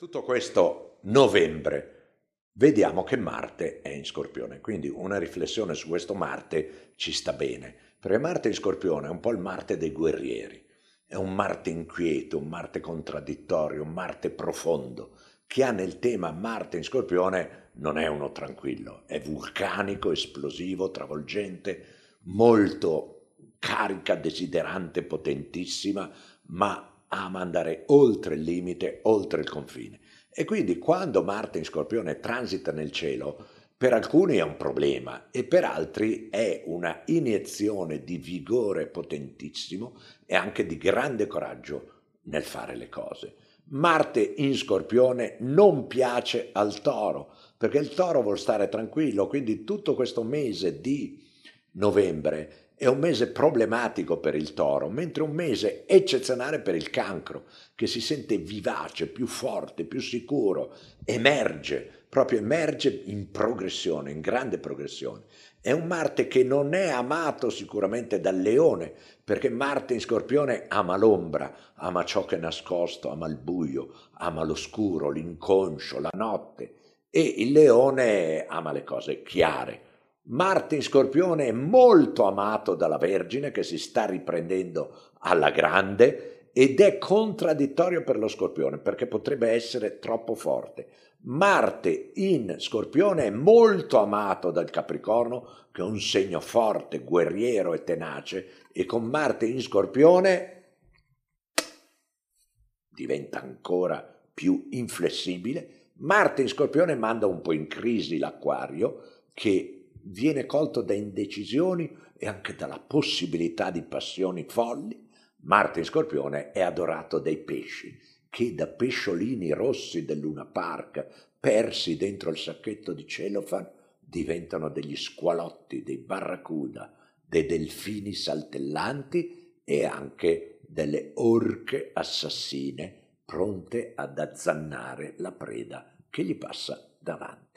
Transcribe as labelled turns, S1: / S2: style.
S1: tutto questo novembre vediamo che Marte è in Scorpione, quindi una riflessione su questo Marte ci sta bene, perché Marte in Scorpione è un po' il Marte dei guerrieri, è un Marte inquieto, un Marte contraddittorio, un Marte profondo, che ha nel tema Marte in Scorpione non è uno tranquillo, è vulcanico, esplosivo, travolgente, molto carica, desiderante, potentissima, ma ama andare oltre il limite, oltre il confine. E quindi quando Marte in Scorpione transita nel cielo, per alcuni è un problema e per altri è una iniezione di vigore potentissimo e anche di grande coraggio nel fare le cose. Marte in Scorpione non piace al Toro, perché il Toro vuole stare tranquillo, quindi tutto questo mese di novembre è un mese problematico per il toro, mentre un mese eccezionale per il cancro, che si sente vivace, più forte, più sicuro, emerge, proprio emerge in progressione, in grande progressione. È un Marte che non è amato sicuramente dal leone, perché Marte in Scorpione ama l'ombra, ama ciò che è nascosto, ama il buio, ama l'oscuro, l'inconscio, la notte, e il leone ama le cose chiare Marte in Scorpione è molto amato dalla Vergine che si sta riprendendo alla grande ed è contraddittorio per lo Scorpione perché potrebbe essere troppo forte. Marte in Scorpione è molto amato dal Capricorno che è un segno forte, guerriero e tenace e con Marte in Scorpione diventa ancora più inflessibile. Marte in Scorpione manda un po' in crisi l'Aquario che viene colto da indecisioni e anche dalla possibilità di passioni folli, Marte in Scorpione è adorato dai pesci, che da pesciolini rossi del Luna Park, persi dentro il sacchetto di cellophane, diventano degli squalotti, dei barracuda, dei delfini saltellanti e anche delle orche assassine pronte ad azzannare la preda che gli passa davanti.